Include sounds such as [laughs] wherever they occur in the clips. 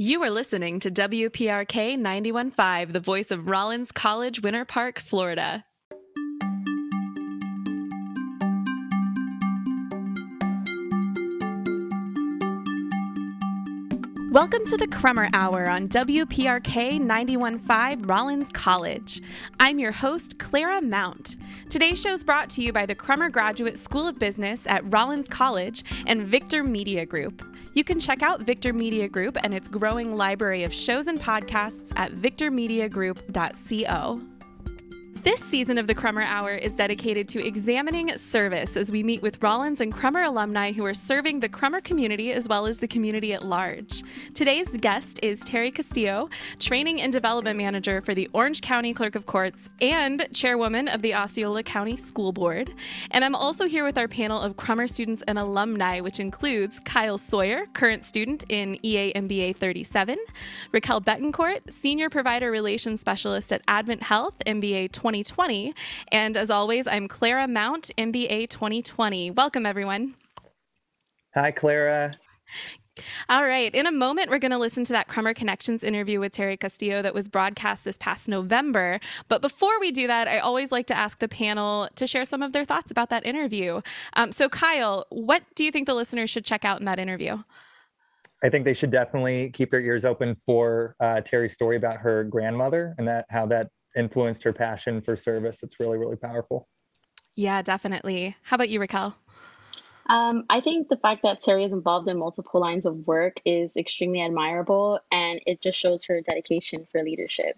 You are listening to WPRK 915, the voice of Rollins College, Winter Park, Florida. Welcome to the Crummer Hour on WPRK 915 Rollins College. I'm your host, Clara Mount. Today's show is brought to you by the Crummer Graduate School of Business at Rollins College and Victor Media Group. You can check out Victor Media Group and its growing library of shows and podcasts at victormediagroup.co. This season of the Crummer Hour is dedicated to examining service as we meet with Rollins and Crummer alumni who are serving the Crummer community as well as the community at large. Today's guest is Terry Castillo, Training and Development Manager for the Orange County Clerk of Courts and Chairwoman of the Osceola County School Board. And I'm also here with our panel of Crummer students and alumni, which includes Kyle Sawyer, current student in EA MBA 37, Raquel Betancourt, Senior Provider Relations Specialist at Advent Health, MBA 20. 2020. And as always, I'm Clara Mount, MBA 2020. Welcome, everyone. Hi, Clara. All right. In a moment, we're going to listen to that Crummer Connections interview with Terry Castillo that was broadcast this past November. But before we do that, I always like to ask the panel to share some of their thoughts about that interview. Um, so, Kyle, what do you think the listeners should check out in that interview? I think they should definitely keep their ears open for uh, Terry's story about her grandmother and that how that influenced her passion for service. It's really, really powerful. Yeah, definitely. How about you, Raquel? Um, I think the fact that Terry is involved in multiple lines of work is extremely admirable and it just shows her dedication for leadership.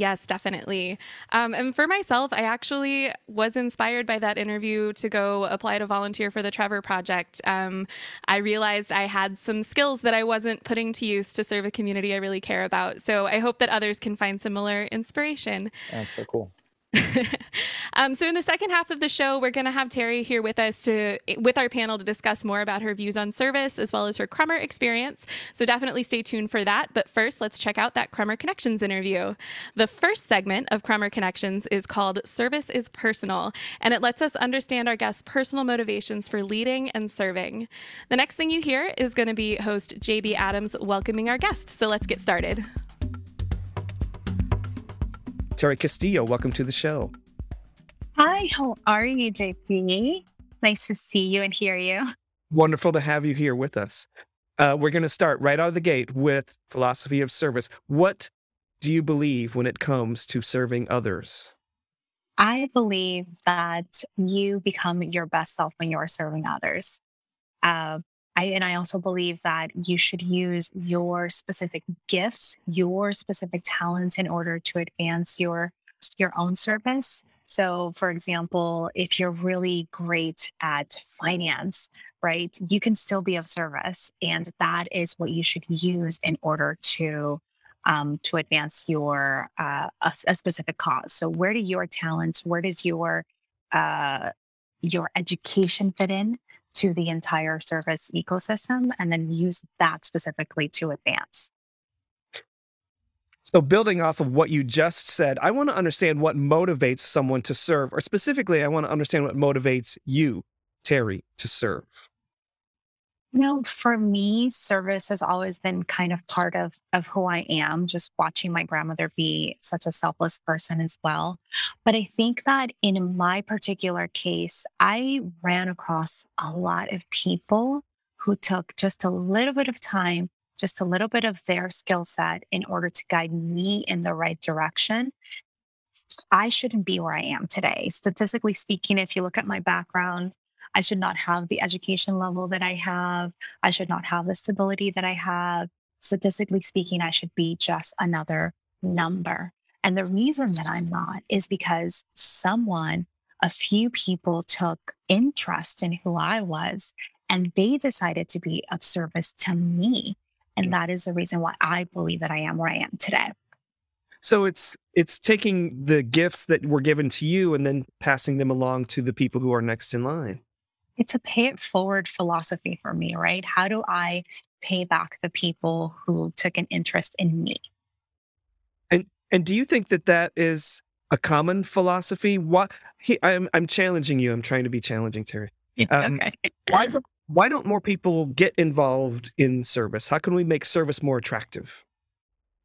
Yes, definitely. Um, and for myself, I actually was inspired by that interview to go apply to volunteer for the Trevor Project. Um, I realized I had some skills that I wasn't putting to use to serve a community I really care about. So I hope that others can find similar inspiration. That's so cool. [laughs] um, so in the second half of the show, we're going to have Terry here with us to with our panel to discuss more about her views on service as well as her Crummer experience. So definitely stay tuned for that. But first, let's check out that Crummer Connections interview. The first segment of Crummer Connections is called "Service is Personal," and it lets us understand our guests' personal motivations for leading and serving. The next thing you hear is going to be host JB Adams welcoming our guest. So let's get started. Terry Castillo, welcome to the show. Hi, how are you, JB? Nice to see you and hear you. Wonderful to have you here with us. Uh, we're going to start right out of the gate with philosophy of service. What do you believe when it comes to serving others? I believe that you become your best self when you're serving others. Uh, I, and I also believe that you should use your specific gifts, your specific talents in order to advance your your own service. So, for example, if you're really great at finance, right, you can still be of service, and that is what you should use in order to um, to advance your uh, a, a, specific cause. So, where do your talents, where does your uh, your education fit in? To the entire service ecosystem and then use that specifically to advance. So, building off of what you just said, I want to understand what motivates someone to serve, or specifically, I want to understand what motivates you, Terry, to serve. You know, for me, service has always been kind of part of of who I am, just watching my grandmother be such a selfless person as well. But I think that in my particular case, I ran across a lot of people who took just a little bit of time, just a little bit of their skill set in order to guide me in the right direction. I shouldn't be where I am today. Statistically speaking, if you look at my background, I should not have the education level that I have. I should not have the stability that I have. Statistically speaking, I should be just another number. And the reason that I'm not is because someone, a few people took interest in who I was and they decided to be of service to me. And that is the reason why I believe that I am where I am today. So it's it's taking the gifts that were given to you and then passing them along to the people who are next in line it's a pay it forward philosophy for me, right? How do I pay back the people who took an interest in me? And and do you think that that is a common philosophy? What he, I'm I'm challenging you. I'm trying to be challenging, Terry. Um, okay. why why don't more people get involved in service? How can we make service more attractive?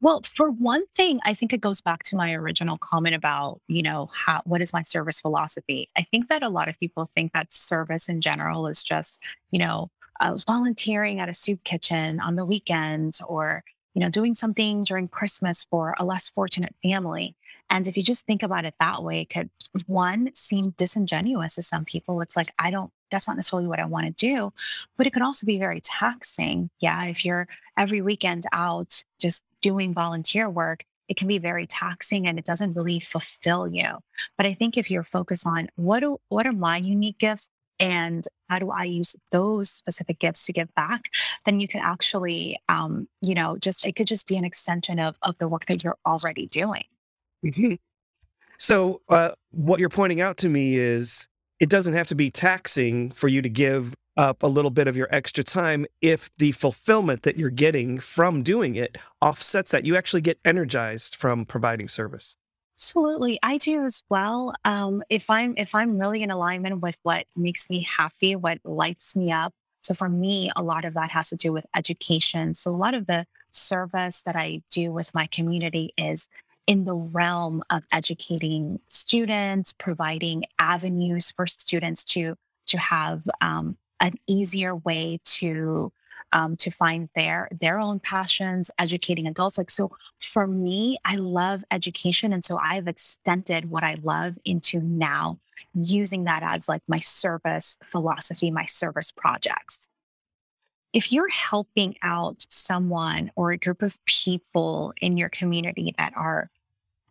Well, for one thing, I think it goes back to my original comment about, you know, how what is my service philosophy? I think that a lot of people think that service in general is just, you know, uh, volunteering at a soup kitchen on the weekends or, you know, doing something during Christmas for a less fortunate family. And if you just think about it that way, it could one seem disingenuous to some people. It's like, I don't, that's not necessarily what I want to do, but it could also be very taxing. Yeah. If you're every weekend out just doing volunteer work, it can be very taxing and it doesn't really fulfill you. But I think if you're focused on what do, what are my unique gifts and how do I use those specific gifts to give back, then you can actually, um, you know, just it could just be an extension of of the work that you're already doing. Mhm. So, uh, what you're pointing out to me is it doesn't have to be taxing for you to give up a little bit of your extra time if the fulfillment that you're getting from doing it offsets that. You actually get energized from providing service. Absolutely, I do as well. Um, if I'm if I'm really in alignment with what makes me happy, what lights me up. So for me, a lot of that has to do with education. So a lot of the service that I do with my community is in the realm of educating students, providing avenues for students to to have um, an easier way to um, to find their their own passions, educating adults. Like so, for me, I love education, and so I've extended what I love into now using that as like my service philosophy, my service projects. If you're helping out someone or a group of people in your community that are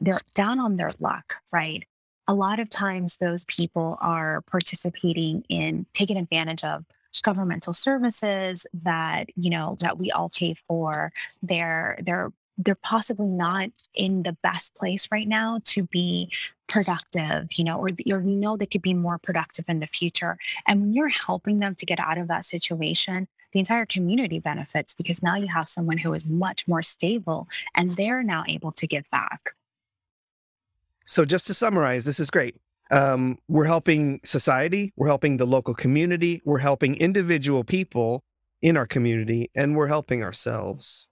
they're down on their luck, right? A lot of times those people are participating in taking advantage of governmental services that, you know, that we all pay for. They're they're they're possibly not in the best place right now to be productive, you know, or, you know they could be more productive in the future. And when you're helping them to get out of that situation, the entire community benefits because now you have someone who is much more stable and they're now able to give back. So, just to summarize, this is great. Um, we're helping society, we're helping the local community, we're helping individual people in our community, and we're helping ourselves.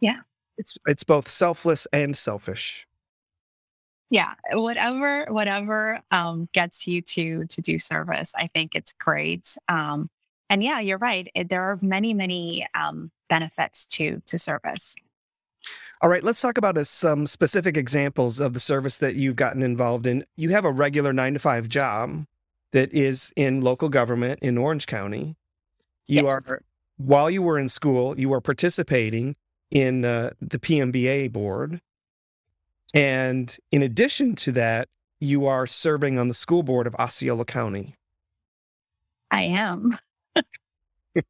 Yeah. It's it's both selfless and selfish. Yeah, whatever whatever um, gets you to to do service, I think it's great. Um, and yeah, you're right. There are many many um, benefits to to service. All right, let's talk about uh, some specific examples of the service that you've gotten involved in. You have a regular nine to five job that is in local government in Orange County. You Yes. are, while you were in school, you were participating in uh, the PMBA board. And in addition to that, you are serving on the school board of Osceola County. I am. [laughs]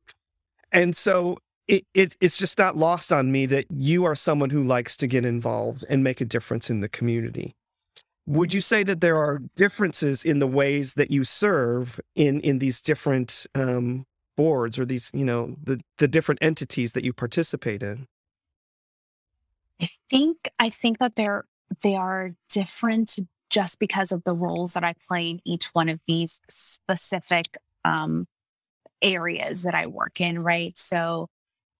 And so it, it it's just not lost on me that you are someone who likes to get involved and make a difference in the community. Would you say that there are differences in the ways that you serve in in these different um, boards or these you know the the different entities that you participate in? I think I think that they're they are different just because of the roles that I play in each one of these specific um, areas that I work in, right? So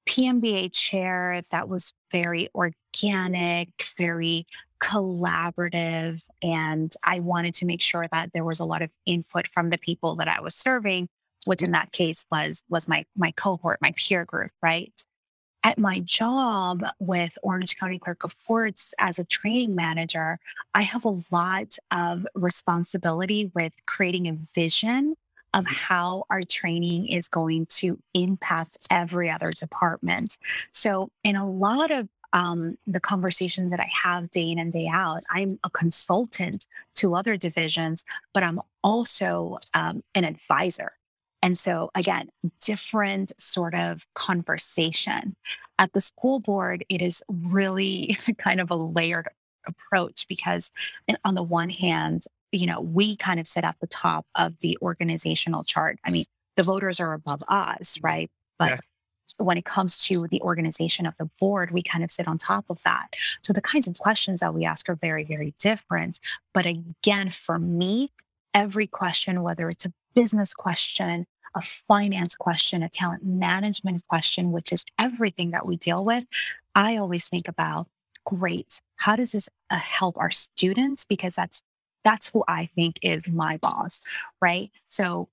PMBA chair, that was very organic, very collaborative. And I wanted to make sure that there was a lot of input from the people that I was serving, which in that case was was my my cohort, my peer group, right? At my job with Orange County Clerk of Courts as a training manager, I have a lot of responsibility with creating a vision of how our training is going to impact every other department. So, in a lot of um, the conversations that I have day in and day out, I'm a consultant to other divisions, but I'm also um, an advisor. And so, again, different sort of conversation. At the school board, it is really [laughs] kind of a layered approach because, on the one hand, you know, we kind of sit at the top of the organizational chart. I mean, the voters are above us, right? But Yeah. when it comes to the organization of the board, we kind of sit on top of that. So the kinds of questions that we ask are very, very different. But again, for me, every question, whether it's a business question, a finance question, a talent management question, which is everything that we deal with, I always think about great. How does this uh, help our students? Because that's that's who I think is my boss, right? So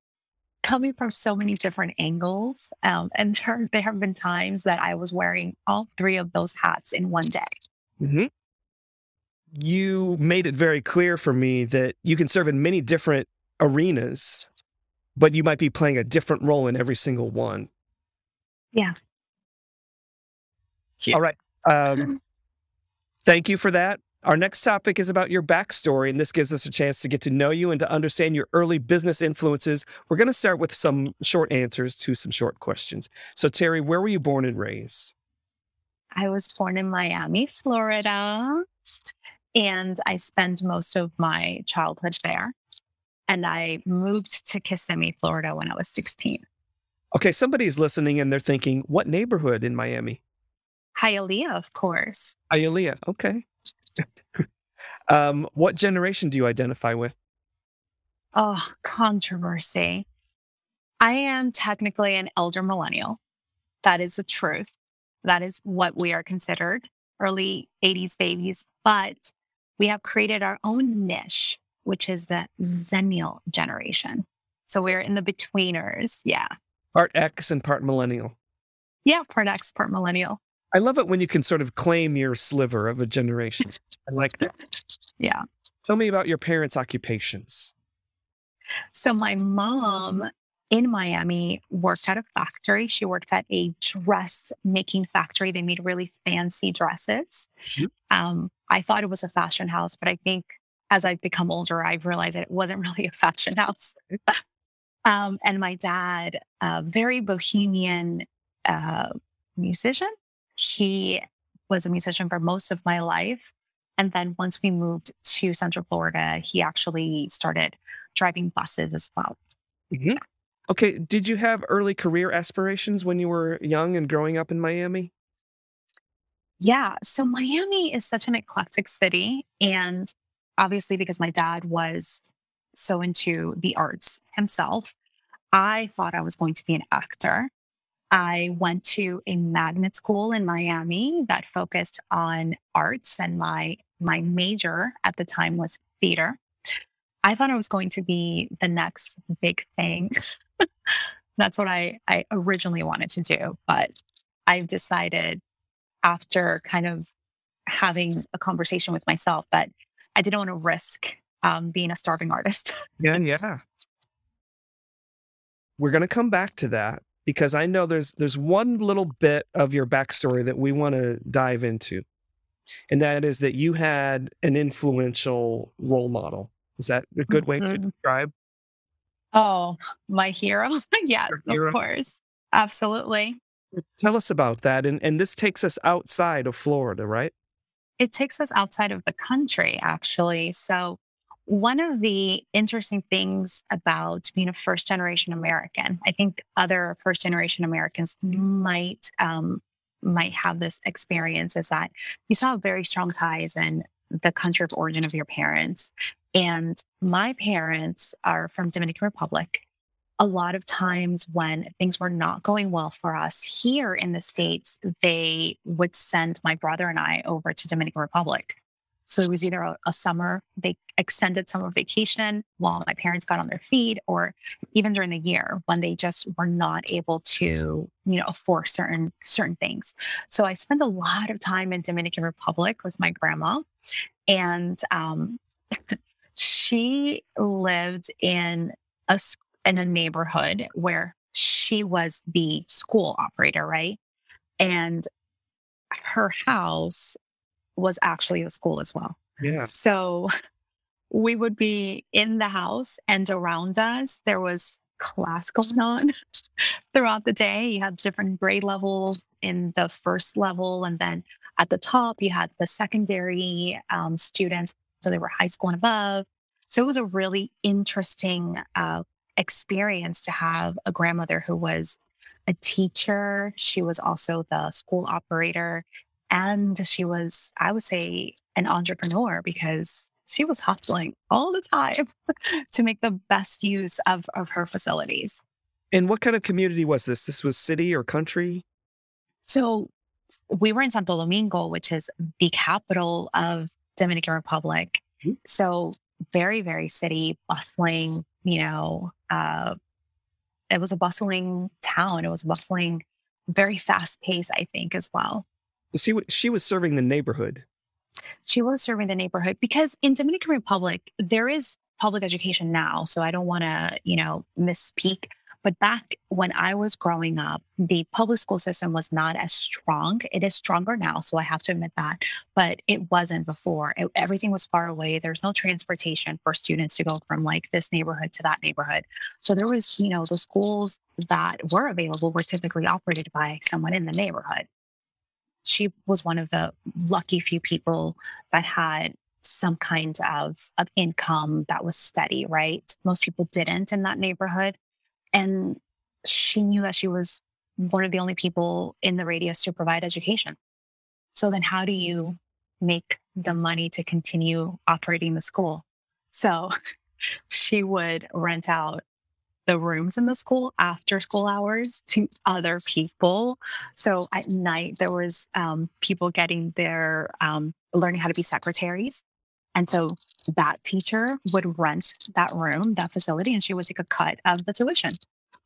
coming from so many different angles, um, and there, there have been times that I was wearing all three of those hats in one day. hmm You made it very clear for me that you can serve in many different arenas, but you might be playing a different role in every single one. Yeah. All right. Um, [laughs] thank you for that. Our next topic is about your backstory, and this gives us a chance to get to know you and to understand your early business influences. We're going to start with some short answers to some short questions. So, Terry, where were you born and raised? I was born in Miami, Florida, and I spent most of my childhood there. And I moved to Kissimmee, Florida when I was 16. Okay, somebody's listening and they're thinking, what neighborhood in Miami? Hialeah, of course. Hialeah. Okay. [laughs] um, what generation do you identify with? Oh, controversy. I am technically an elder millennial. That is the truth. That is what we are considered early 80s babies. But we have created our own niche, which is the Xennial generation. So we're in the betweeners. Yeah. Part X and part millennial. Yeah. Part X, part millennial. I love it when you can sort of claim your sliver of a generation. [laughs] I like that. Yeah. Tell me about your parents' occupations. So my mom in Miami worked at a factory. She worked at a dress making factory. They made really fancy dresses. Mhm. Um, I thought it was a fashion house, but I think as I've become older, I've realized that it wasn't [laughs] really a fashion house. [laughs] um, and my dad, a very bohemian uh, musician, he was a musician for most of my life. And then once we moved to Central Florida, he actually started driving buses as well. Mhm. Okay, did you have early career aspirations when you were young and growing up in Miami? Yeah. So Miami is such an eclectic city. And obviously, because my dad was so into the arts himself, I thought I was going to be an actor. I went to a magnet school in Miami that focused on arts, and my my major at the time was theater. I thought it was going to be the next big thing. [laughs] That's what I, I originally wanted to do. But I've decided after kind of having a conversation with myself that I didn't want to risk um, being a starving artist. [laughs] Yeah, yeah. We're going to come back to that because I know there's there's one little bit of your backstory that we want to dive into. And that is that you had an influential role model. Is that a good way to Mhm. describe? Oh, my hero? [laughs] yeah, hero. of course. Absolutely. Tell us about that. And and this takes us outside of Florida, right? It takes us outside of the country, actually. So, one of the interesting things about being a first generation American, I think other first generation Americans might um, might have this experience, is that you saw very strong ties in the country of origin of your parents. And my parents are from Dominican Republic. A lot of times when things were not going well for us here in the States, they would send my brother and I over to Dominican Republic. So it was either a, a summer, they extended summer vacation while my parents got on their feet, or even during the year when they just were not able to, you know, afford certain certain things. So I spent a lot of time in Dominican Republic with my grandma. And um, [laughs] she lived in a in a neighborhood where she was the school operator, right? And her house was actually a school as well. Yeah. So we would be in the house and around us there was class going on [laughs] throughout the day. You had different grade levels in the first level and then at the top you had the secondary um, students. So they were high school and above. So it was a really interesting uh, experience to have a grandmother who was a teacher. She was also the school operator. And she was, I would say, an entrepreneur because she was hustling all the time [laughs] to make the best use of, of her facilities. And what kind of community was this? This was city or country? So we were in Santo Domingo, which is the capital of Dominican Republic. Mhm. So very, very city, bustling, you know, uh, it was a bustling town. It was bustling, very fast paced, I think, as well. She, wa- she was serving the neighborhood. She was serving the neighborhood because in Dominican Republic, there is public education now. So I don't want to, you know, misspeak. But back when I was growing up, the public school system was not as strong. It is stronger now. So I have to admit that. But it wasn't before. It, everything was far away. There's no transportation for students to go from like this neighborhood to that neighborhood. So there was, you know, the schools that were available were typically operated by someone in the neighborhood. She was one of the lucky few people that had some kind of, of income that was steady, right? Most people didn't in that neighborhood. And she knew that she was one of the only people in the radius to provide education. So then, how do you make the money to continue operating the school? So [laughs] she would rent out the rooms in the school after school hours to other people. So at night, there was um, people getting their um, learning how to be secretaries. And so that teacher would rent that room, that facility, and she would take a cut of the tuition.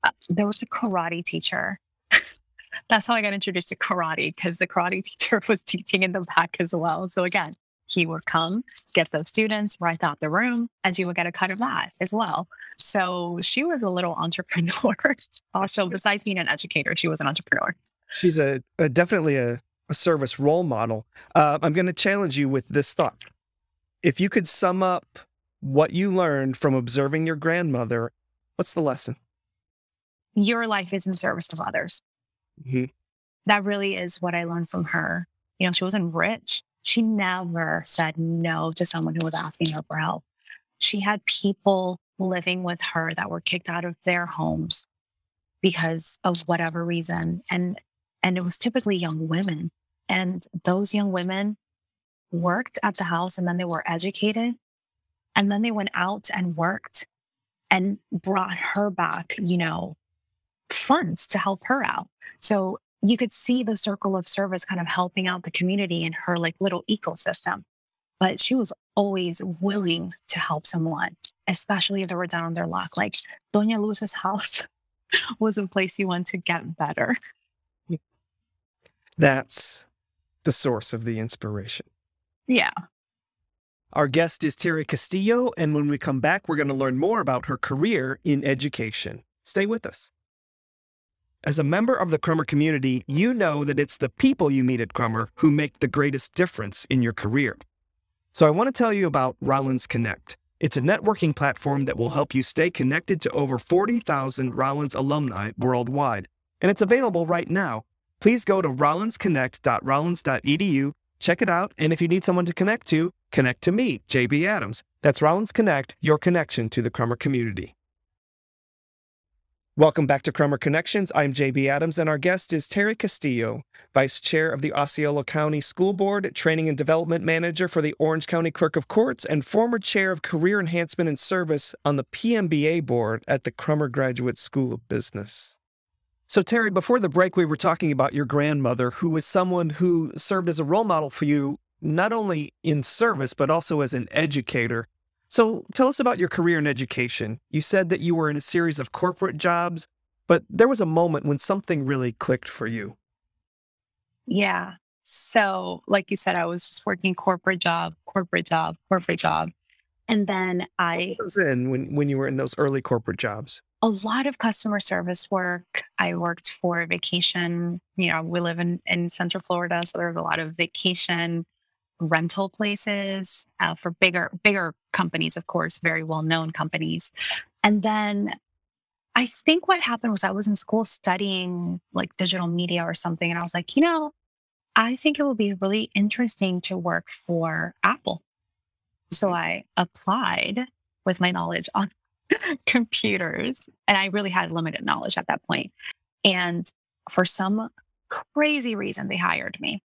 Uh, there was a karate teacher. [laughs] That's how I got introduced to karate because the karate [laughs] teacher was teaching in the back as well. So again, he would come, get those students, rent out the room, and she would get a cut of that as well. So she was a little [laughs] entrepreneur. also, besides being an educator, she was an entrepreneur. She's a, a definitely a, a service role model. Uh, I'm going to challenge you with this thought. If you could sum up what you learned from observing your grandmother, what's the lesson? Your life is in service of others. Mhm. that really is what I learned from her. You know, she wasn't rich. She never said no to someone who was asking her for help. She had people living with her that were kicked out of their homes because of whatever reason. And and it was typically young women. And those young women worked at the house and then they were educated. And then they went out and worked and brought her back, you know, funds to help her out. So you could see the circle of service kind of helping out the community in her like little ecosystem. But she was always willing to help someone, especially if they were down on their luck. Like Doña Luz's house [laughs] was a place you went to get better. That's the source of the inspiration. Yeah. Our guest is Terry Castillo, and when we come back, we're going to learn more about her career in education. Stay with us. As a member of the Crummer community, you know that it's the people you meet at Crummer who make the greatest difference in your career. So I want to tell you about Rollins Connect. It's a networking platform that will help you stay connected to over 40,000 Rollins alumni worldwide. And it's available right now. Please go to rollinsconnect.rollins.edu, check it out, and if you need someone to connect to, connect to me, JB Adams. That's Rollins Connect, your connection to the Crummer community. Welcome back to Crummer Connections. I'm JB Adams, and our guest is Terry Castillo, Vice Chair of the Osceola County School Board, Training and Development Manager for the Orange County Clerk of Courts, and former Chair of Career Enhancement and Service on the PMBA Board at the Crummer Graduate School of Business. So, Terry, before the break, we were talking about your grandmother, who was someone who served as a role model for you, not only in service, but also as an educator. So, tell us about your career in education. You said that you were in a series of corporate jobs, but there was a moment when something really clicked for you. Yeah. So, like you said, I was just working corporate job, corporate job, corporate job. And then I What was in when, when you were in those early corporate jobs? a lot of customer service work. I worked for vacation. You know, we live in, in Central Florida, so there was a lot of vacation rental places uh, for bigger bigger companies, of course, very well known companies. And then I think what happened was I was in school studying like digital media or something, and I was like, you know, I think it will be really interesting to work for Apple. So I applied with my knowledge on [laughs] computers. And I really had limited knowledge at that point. And for some crazy reason, they hired me.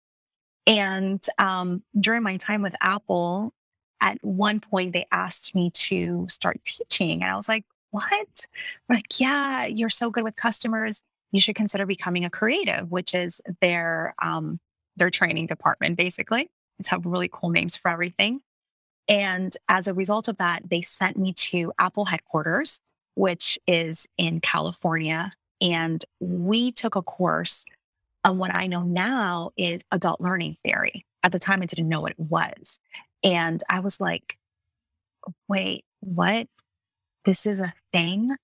And um, during my time with Apple, at one point they asked me to start teaching. And I was like, what? like, yeah, you're so good with customers. You should consider becoming a creative, which is their um, their training department, basically. It's have really cool names for everything. And as a result of that, they sent me to Apple headquarters, which is in California. And we took a course on what I know now is adult learning theory. At the time, I didn't know what it was. And I was like, wait, what? This is a thing?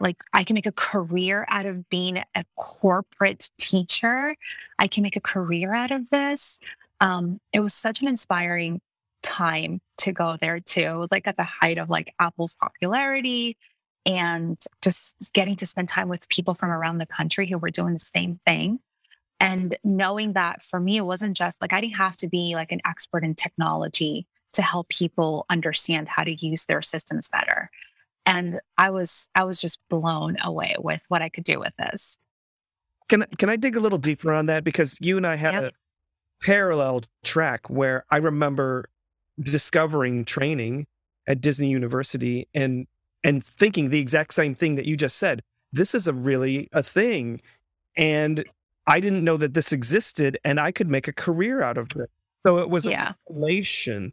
Like, I can make a career out of being a corporate teacher. I can make a career out of this. Um, it was such an inspiring time to go there too. It was like at the height of like Apple's popularity and just getting to spend time with people from around the country who were doing the same thing. And knowing that for me, it wasn't just like I didn't have to be like an expert in technology to help people understand how to use their systems better. And I was I was just blown away with what I could do with this. Can can I dig a little deeper on that because you and I had Yep. a parallel track where I remember discovering training at Disney University and and thinking the exact same thing that you just said. This is a really a thing. And I didn't know that this existed and I could make a career out of it. So it was Yeah. a revelation.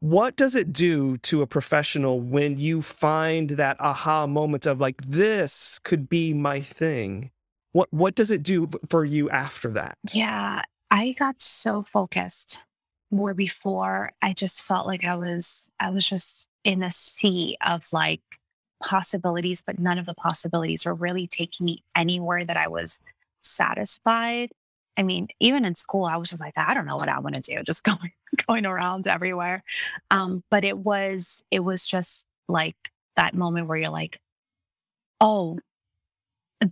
What does it do to a professional when you find that aha moment of like this could be my thing? What what does it do for you after that? Yeah. I got so focused where before I just felt like I was I was just in a sea of like possibilities, but none of the possibilities were really taking me anywhere that I was satisfied. I mean, even in school, I was just like, I don't know what I want to do, just [laughs] going going around everywhere. Um, but it was it was just like that moment where you're like, oh,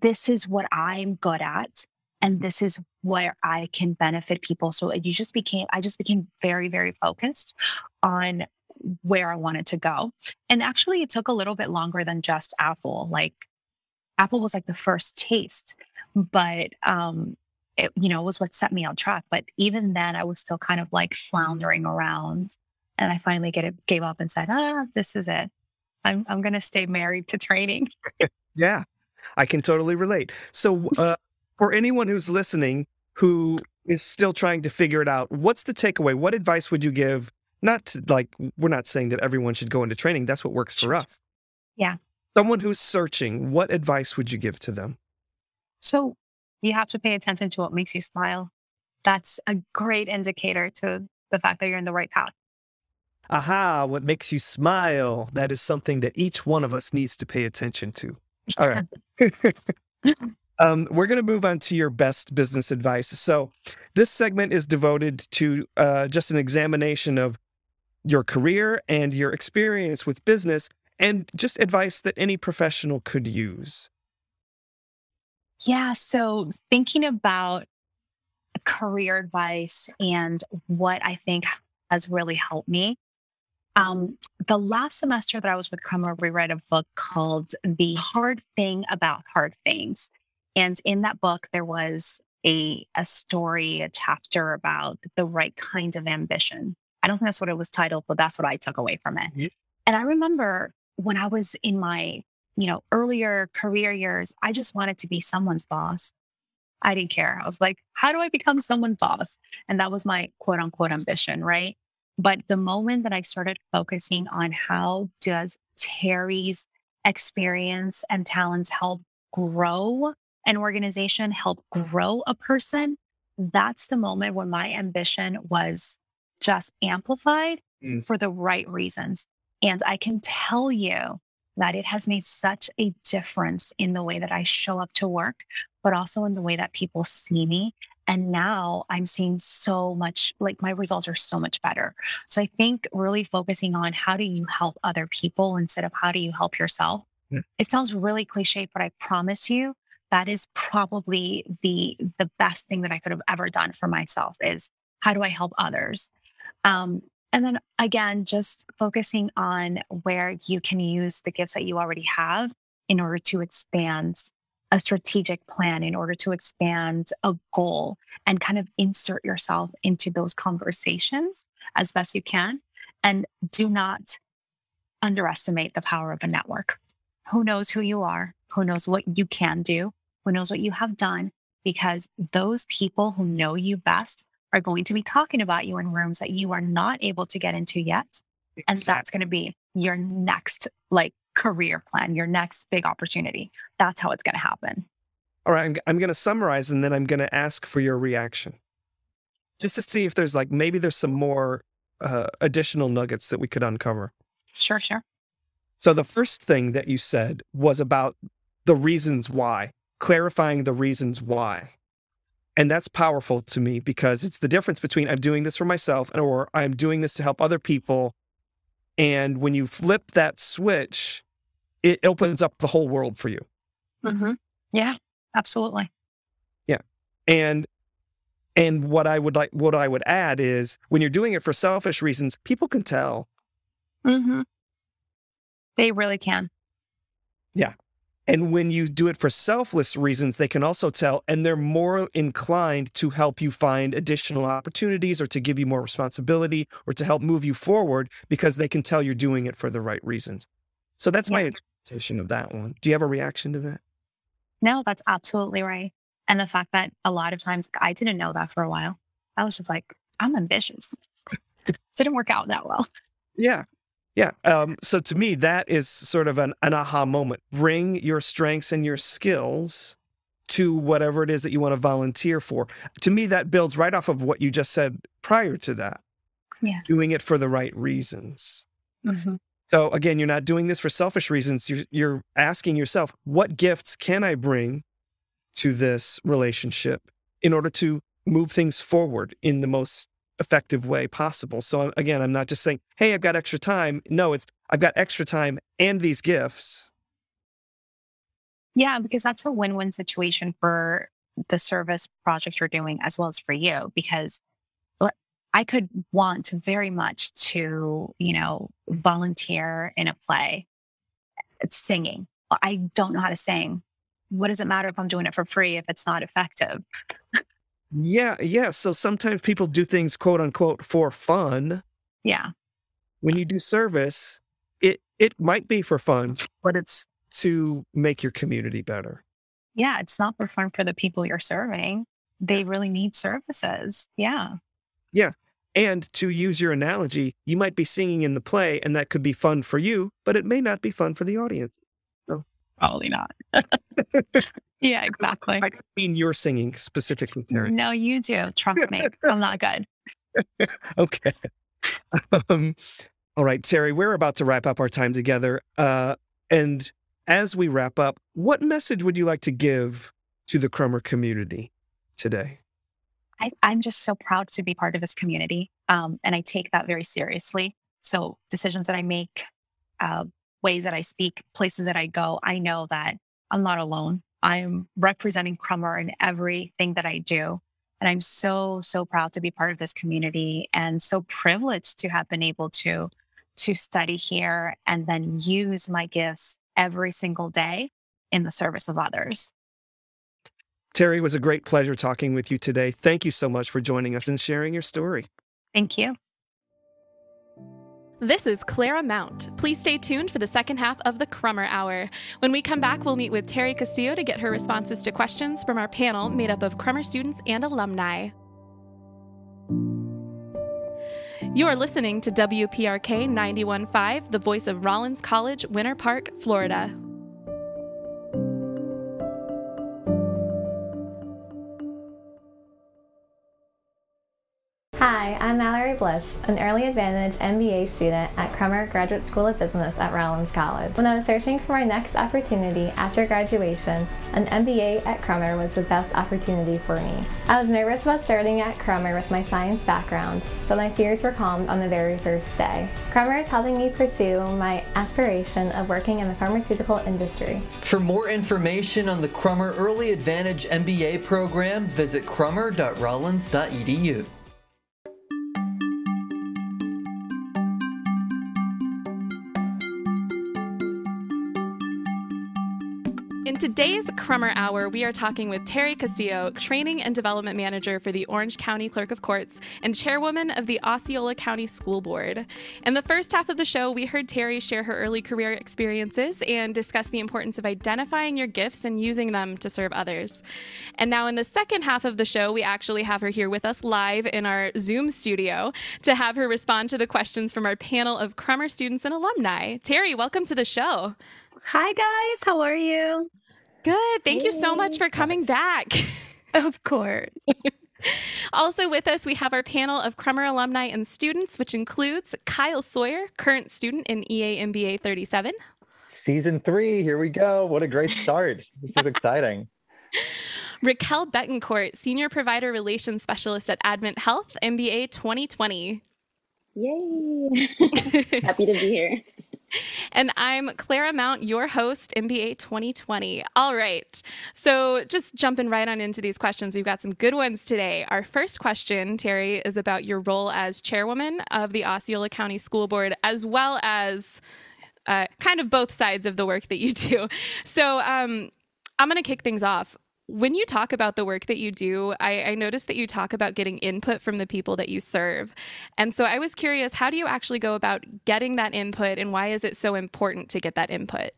this is what I'm good at and this is where I can benefit people. So you just became, I just became very, very focused on where I wanted to go. And actually, it took a little bit longer than just Apple. Like, Apple was like the first taste, but, um, it, you know, was what set me on track. But even then, I was still kind of like floundering around. And I finally get it, gave up and said, ah, this is it. I'm, I'm going to stay married to training. [laughs] Yeah, I can totally relate. So, [laughs] uh, for anyone who's listening who is still trying to figure it out, what's the takeaway? What advice would you give? Not to, like, we're not saying that everyone should go into training, that's what works for us. Yeah. Someone who's searching, what advice would you give to them? So you have to pay attention to what makes you smile. That's a great indicator to the fact that you're in the right path. Aha, what makes you smile? That is something that each one of us needs to pay attention to. All right. [laughs] um, we're going to move on to your best business advice. So, this segment is devoted to uh, just an examination of your career and your experience with business and just advice that any professional could use. Yeah. So thinking about career advice and what I think has really helped me. Um, the last semester that I was with Crummer, we read a book called The Hard Thing About Hard Things. And in that book, there was a, a story, a chapter about the right kind of ambition. I don't think that's what it was titled, but that's what I took away from it. Yep. And I remember when I was in my, you know, earlier career years, I just wanted to be someone's boss. I didn't care. I was like, how do I become someone's boss? And that was my quote unquote ambition, right? But the moment that I started focusing on how does Terry's experience and talents help grow an organization, help grow a person, that's the moment when my ambition was just amplified Mm. for the right reasons. And I can tell you that it has made such a difference in the way that I show up to work, but also in the way that people see me. And now I'm seeing so much, like my results are so much better. So I think really focusing on how do you help other people instead of how do you help yourself. Yeah. It sounds really cliche, but I promise you that is probably the the best thing that I could have ever done for myself is how do I help others? Um, and then again, just focusing on where you can use the gifts that you already have in order to expand a strategic plan, in order to expand a goal and kind of insert yourself into those conversations as best you can. And do not underestimate the power of a network. who knows who you are, who knows what you can do, who knows what you have done, because those people who know you best are going to be talking about you in rooms that you are not able to get into yet. And that's going to be your next like career plan, your next big opportunity. That's how it's going to happen. All right, I'm, I'm going to summarize and then I'm going to ask for your reaction just to see if there's like maybe there's some more uh, additional nuggets that we could uncover. Sure, sure. So the first thing that you said was about the reasons why, clarifying the reasons why. And that's powerful to me because it's the difference between I'm doing this for myself and or I'm doing this to help other people. And when you flip that switch, it opens up the whole world for you. Mm-hmm. Yeah, absolutely. Yeah. And and what I would like what I would add is when you're doing it for selfish reasons, people can tell. Mm-hmm. They really can. Yeah. And when you do it for selfless reasons, they can also tell, and they're more inclined to help you find additional opportunities or to give you more responsibility or to help move you forward because they can tell you're doing it for the right reasons. So that's my interpretation of that one. Do you have a reaction to that? No, that's absolutely right. And the fact that a lot of times I didn't know that for a while. I was just like, I'm ambitious. [laughs] didn't work out that well. Yeah. Yeah. Um, so to me, that is sort of an, an aha moment. Bring your strengths and your skills to whatever it is that you want to volunteer for. To me, that builds right off of what you just said prior to that. Yeah. Doing it for the right reasons. Mm-hmm. So again, you're not doing this for selfish reasons. You're, you're asking yourself, what gifts can I bring to this relationship in order to move things forward in the most effective way possible. So again, I'm not just saying, "Hey, I've got extra time." No, it's I've got extra time and these gifts. Yeah, because that's a win-win situation for the service project you're doing as well as for you because I could want very much to, you know, volunteer in a play. It's singing. I don't know how to sing. What does it matter if I'm doing it for free if it's not effective? [laughs] Yeah, yeah. So sometimes people do things quote unquote for fun. Yeah. When you do service, it it might be for fun, but it's to make your community better. Yeah, it's not for fun for the people you're serving. They really need services. Yeah. Yeah. And to use your analogy, you might be singing in the play and that could be fun for you, but it may not be fun for the audience. So. Probably not. [laughs] yeah, [laughs] exactly. I mean you're singing specifically, Terry. No, you do. Trust me. I'm not good. [laughs] okay. Um, all right, Terry, we're about to wrap up our time together. Uh, and as we wrap up, what message would you like to give to the Crummer community today? I, am just so proud to be part of this community. Um, and I take that very seriously. So, decisions that I make, uh, ways that I speak, places that I go, I know that I'm not alone. I'm representing Crummer in everything that I do. And I'm so, so proud to be part of this community and so privileged to have been able to to study here and then use my gifts every single day in the service of others. Terry, it was a great pleasure talking with you today. Thank you so much for joining us and sharing your story. Thank you. This is Clara Mount. Please stay tuned for the second half of the Crummer Hour. When we come back, we'll meet with Terry Castillo to get her responses to questions from our panel made up of Crummer students and alumni. You are listening to WPRK 915, the voice of Rollins College, Winter Park, Florida. Hi, I'm Mallory Bliss, an Early Advantage MBA student at Crummer Graduate School of Business at Rollins College. When I was searching for my next opportunity after graduation, an MBA at Crummer was the best opportunity for me. I was nervous about starting at Crummer with my science background, but my fears were calmed on the very first day. Crummer is helping me pursue my aspiration of working in the pharmaceutical industry. For more information on the Crummer Early Advantage MBA program, visit crummer.rollins.edu. today's Crummer Hour, we are talking with Terry Castillo, Training and Development Manager for the Orange County Clerk of Courts and Chairwoman of the Osceola County School Board. In the first half of the show, we heard Terry share her early career experiences and discuss the importance of identifying your gifts and using them to serve others. And now, in the second half of the show, we actually have her here with us live in our Zoom studio to have her respond to the questions from our panel of Crummer students and alumni. Terry, welcome to the show. Hi, guys. How are you? Good. Thank you so much for coming back. [laughs] Of course. [laughs] Also with us, we have our panel of Crummer alumni and students, which includes Kyle Sawyer, current student in EA MBA 37. Season three, here we go. What a great start. This is exciting. [laughs] Raquel Betancourt, Senior Provider Relations Specialist at Advent Health, MBA 2020. Yay! Happy to be here. And I'm Clara Mount, your host, MBA 2020. All right. So, just jumping right on into these questions, we've got some good ones today. Our first question, Terry, is about your role as chairwoman of the Osceola County School Board, as well as uh, kind of both sides of the work that you do. So, um, I'm going to kick things off when you talk about the work that you do, I, I noticed that you talk about getting input from the people that you serve. And so I was curious, how do you actually go about getting that input and why is it so important to get that input?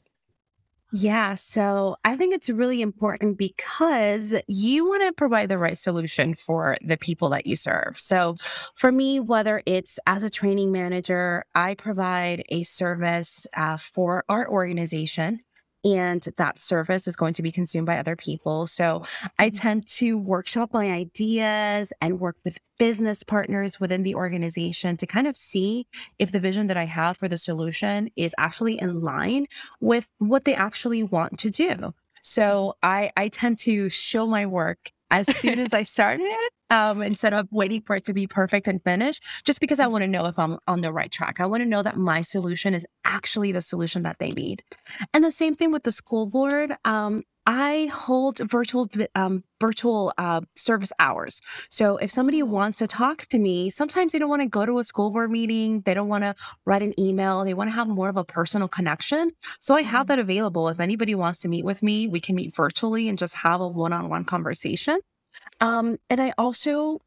Yeah, so I think it's really important because you want to provide the right solution for the people that you serve. So, for me, whether it's as a training manager, I provide a service uh, for our organization and that service is going to be consumed by other people. So I Mm-hmm. tend to workshop my ideas and work with business partners within the organization to kind of see if the vision that I have for the solution is actually in line with what they actually want to do. So I, I tend to show my work as soon as I [laughs] start it, um, instead of waiting for it to be perfect and finished, just because I want to know if I'm on the right track. I want to know that my solution is actually the solution that they need. And the same thing with the school board. Um, I hold virtual um, virtual uh, service hours. So if somebody wants to talk to me, sometimes they don't want to go to a school board meeting. They don't want to write an email. They want to have more of a personal connection. So I have that available. If anybody wants to meet with me, we can meet virtually and just have a one-on-one conversation. Um, and I also,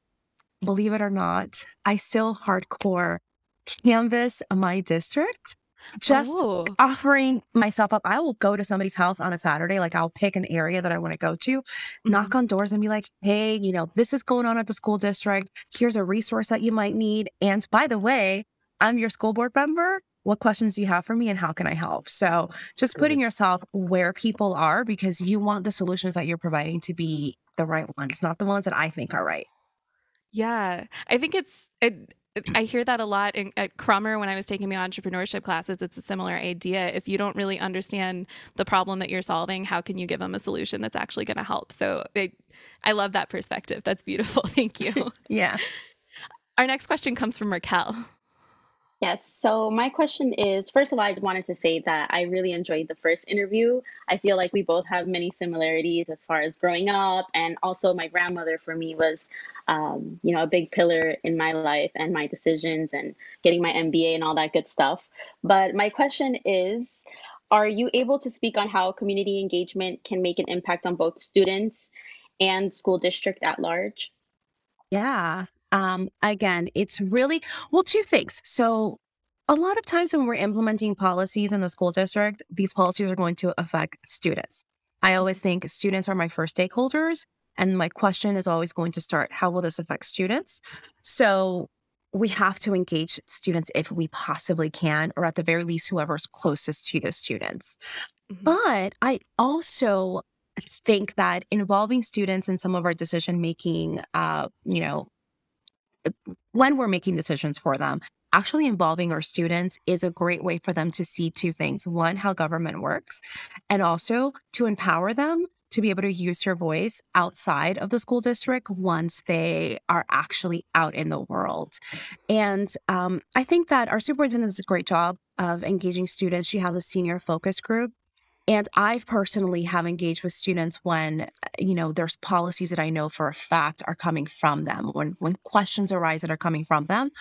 believe it or not, I still hardcore canvas my district. Just Oh. offering myself up. I will go to somebody's house on a Saturday. Like I'll pick an area that I want to go to, knock on doors and be like, hey, you know, this is going on at the school district. Here's a resource that you might need. And by the way, I'm your school board member. What questions do you have for me and how can I help? So just putting yourself where people are because you want the solutions that you're providing to be the right ones, not the ones that I think are right. Yeah, I think it's. It, I hear that a lot in, at Crummer when I was taking my entrepreneurship classes. It's a similar idea. If you don't really understand the problem that you're solving, how can you give them a solution that's actually going to help? So I, I love that perspective. That's beautiful. [laughs] Thank you. [laughs] Yeah. Our next question comes from Raquel. Yes. So my question is, first of all, I wanted to say that I really enjoyed the first interview. I feel like we both have many similarities as far as growing up, and also my grandmother for me was, um, you know, a big pillar in my life and my decisions and getting my MBA and all that good stuff. But my question is, are you able to speak on how community engagement can make an impact on both students and school district at large? Yeah. Um, again, it's really, well, two things. So, a lot of times when we're implementing policies in the school district, these policies are going to affect students. I always think students are my first stakeholders. And my question is always going to start how will this affect students? So, we have to engage students if we possibly can, or at the very least, whoever's closest to the students. Mhm. But I also think that involving students in some of our decision making, uh, you know, when we're making decisions for them, actually involving our students is a great way for them to see two things. One, how government works, and also to empower them to be able to use their voice outside of the school district once they are actually out in the world. And um, I think that our superintendent does a great job of engaging students. She has a senior focus group. And I've personally have engaged with students when, uh, you know, there's policies that I know for a fact are coming from them, when when questions arise that are coming from them.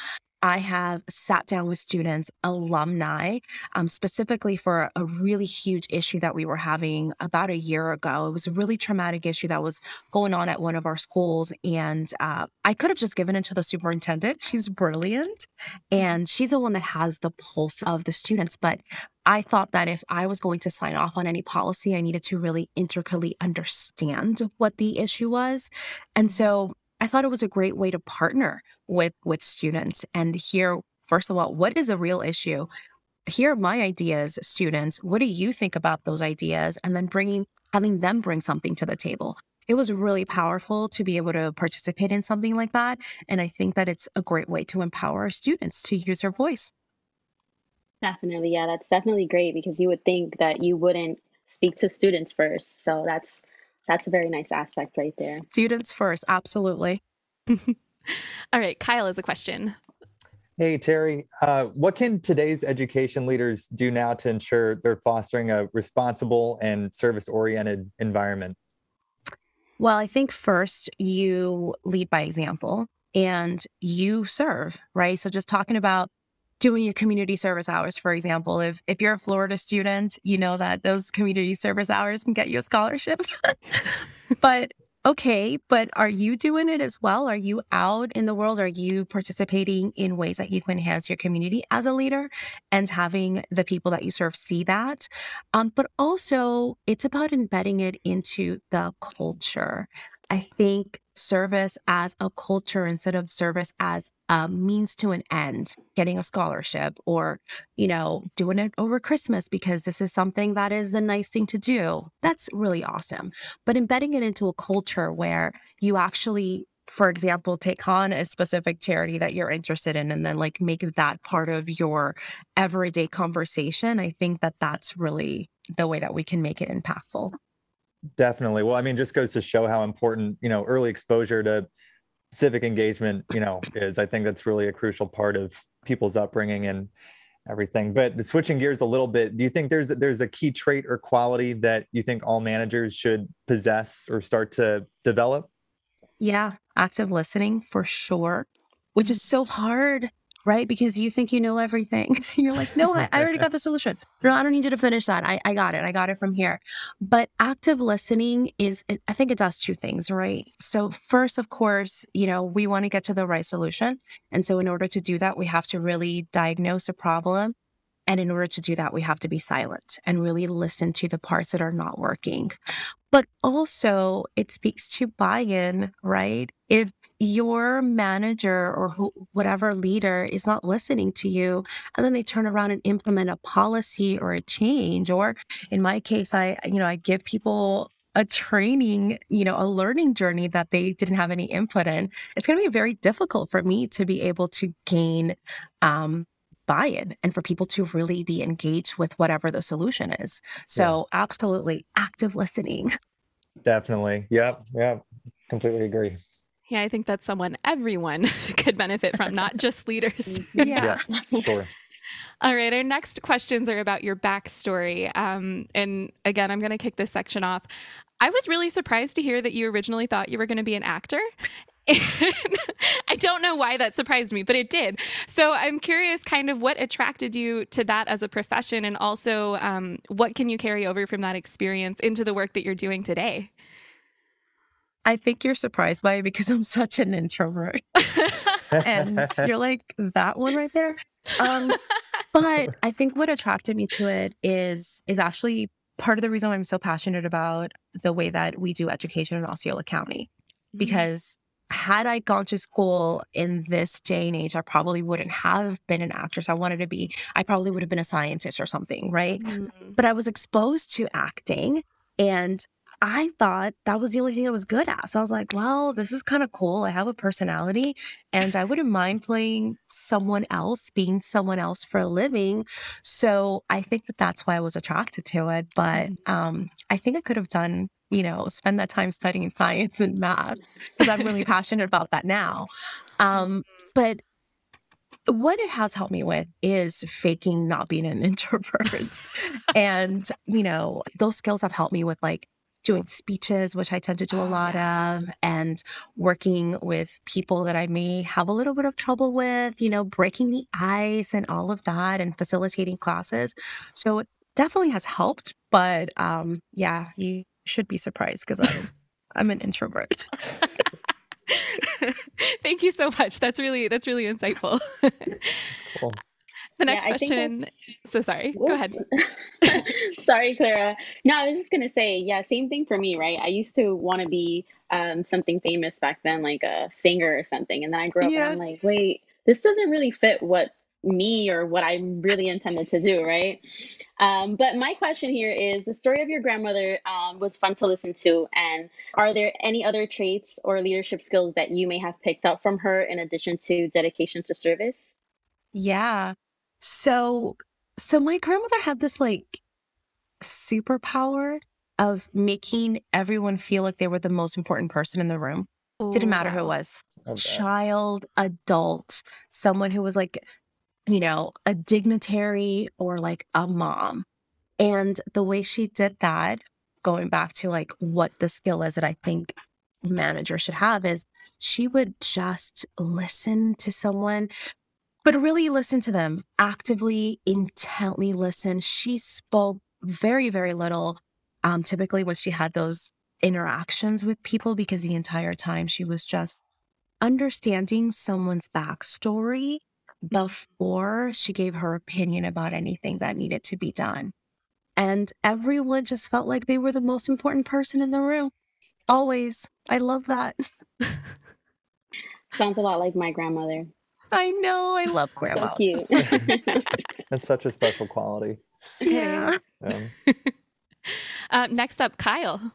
I have sat down with students, alumni, um, specifically for a really huge issue that we were having about a year ago. It was a really traumatic issue that was going on at one of our schools. And uh, I could have just given it to the superintendent. [laughs] She's brilliant. And she's the one that has the pulse of the students. But I thought that if I was going to sign off on any policy, I needed to really intricately understand what the issue was. And so I thought it was a great way to partner with with students and hear first of all what is a real issue. Here are my ideas, students. What do you think about those ideas? And then bringing having them bring something to the table. It was really powerful to be able to participate in something like that. And I think that it's a great way to empower our students to use their voice. Definitely. Yeah, that's definitely great because you would think that you wouldn't speak to students first. So that's that's a very nice aspect right there. Students first, absolutely. [laughs] All right, Kyle has a question. Hey, Terry, uh, what can today's education leaders do now to ensure they're fostering a responsible and service oriented environment? Well, I think first you lead by example and you serve, right? So just talking about doing your community service hours, for example, if if you're a Florida student, you know that those community service hours can get you a scholarship. [laughs] but Okay, but are you doing it as well? Are you out in the world? Are you participating in ways that you can enhance your community as a leader and having the people that you serve see that? Um, but also, it's about embedding it into the culture. I think service as a culture instead of service as a means to an end, getting a scholarship or, you know, doing it over Christmas because this is something that is the nice thing to do. That's really awesome. But embedding it into a culture where you actually for example, take on a specific charity that you're interested in and then like make that part of your everyday conversation. I think that that's really the way that we can make it impactful. Definitely. Well, I mean, just goes to show how important, you know, early exposure to civic engagement, you know, is. I think that's really a crucial part of people's upbringing and everything. But switching gears a little bit, do you think there's there's a key trait or quality that you think all managers should possess or start to develop? Yeah, active listening for sure, which is so hard right? Because you think you know everything. [laughs] You're like, no, I, I, already got the solution. No, I don't need you to finish that. I, I got it. I got it from here. But active listening is, I think it does two things, right? So, first, of course, you know, we want to get to the right solution. And so, in order to do that, we have to really diagnose a problem. And in order to do that, we have to be silent and really listen to the parts that are not working. But also, it speaks to buy in, right? If your manager or who, whatever leader is not listening to you and then they turn around and implement a policy or a change or in my case i you know i give people a training you know a learning journey that they didn't have any input in it's going to be very difficult for me to be able to gain um, buy-in and for people to really be engaged with whatever the solution is. So yeah. absolutely active listening. Definitely. Yep yep. Completely agree yeah, I think that's someone everyone [laughs] could benefit from, not [laughs] just leaders. Yeah. [laughs] yeah, sure. All right, our next questions are about your backstory. Um, and again, I'm going to kick this section off. I was really surprised to hear that you originally thought you were going to be an actor. I don't know why that surprised me, but it did. So I'm curious, kind of, what attracted you to that as a profession, and also um, what can you carry over from that experience into the work that you're doing today? I think you're surprised by it because I'm such an introvert. [laughs] and you're like, that one right there. Um, but [laughs] I think what attracted me to it is is actually part of the reason why I'm so passionate about the way that we do education in Osceola County. Mm-hmm. Because had I gone to school in this day and age, I probably wouldn't have been an actress. I wanted to be, I probably would have been a scientist or something, right? Mm-hmm. But I was exposed to acting and I thought that was the only thing I was good at. So I was like, well, this is kind of cool. I have a personality and I wouldn't mind playing someone else, being someone else for a living. So I think that that's why I was attracted to it. But mm-hmm. um, I think I could have done, you know, spend that time studying science and math because I'm really [laughs] passionate about that now. Um, but what it has helped me with is faking not being an [laughs] introvert. and, you know, those skills have helped me with like doing speeches, which I tend to do a lot yeah. of, and working with people that I may have a little bit of trouble with, you know, breaking the ice and all of that and facilitating classes. So it definitely has helped. But um, yeah, you should be surprised because I'm [laughs] I'm an introvert. [laughs] Thank you so much. That's really that's really insightful. [laughs] It's cool. The Yeah, next I think question. So sorry. Go ahead. [laughs] Sorry, Clara. No, I was just gonna say, yeah, same thing for me, right? I used to want to be um, something famous back then, like a singer or something, and then I grew up Yeah. and I'm like, wait, this doesn't really fit what me or what I really intended to do, right? Um, but my question here is: the story of your grandmother um, was fun to listen to, and are there any other traits or leadership skills that you may have picked up from her in addition to dedication to service? Yeah. So so my grandmother had this like superpower of making everyone feel like they were the most important person in the room. Didn't matter who it was. That. Child, adult, someone who was like, you know, a dignitary or like a mom. And the way she did that, going back to like what the skill is that I think managers should have is she would just listen to someone but really listen to them actively intently listen. She spoke very very little um typically when she had those interactions with people because the entire time she was just understanding someone's backstory before she gave her opinion about anything that needed to be done. And everyone just felt like they were the most important person in the room. Always. I love that. [laughs] [laughs] Sounds a lot like my grandmother. I know i love So grandmas cute. [laughs] [laughs] That's such a special quality. yeah Um, [laughs] Uh, next up, Kyle.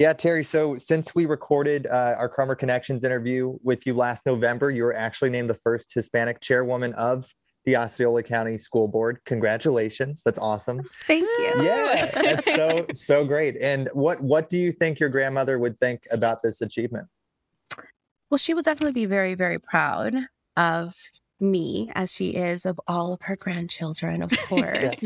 Yeah, Terry. So since we recorded uh, our Crummer Connections interview with you last November, you were actually named the first Hispanic chairwoman of the Osceola County School Board. Congratulations. That's awesome. thank you Yeah, that's so so great. And what what do you think your grandmother would think about this achievement? Well, she will definitely be very, very proud of me as she is of all of her grandchildren, of course.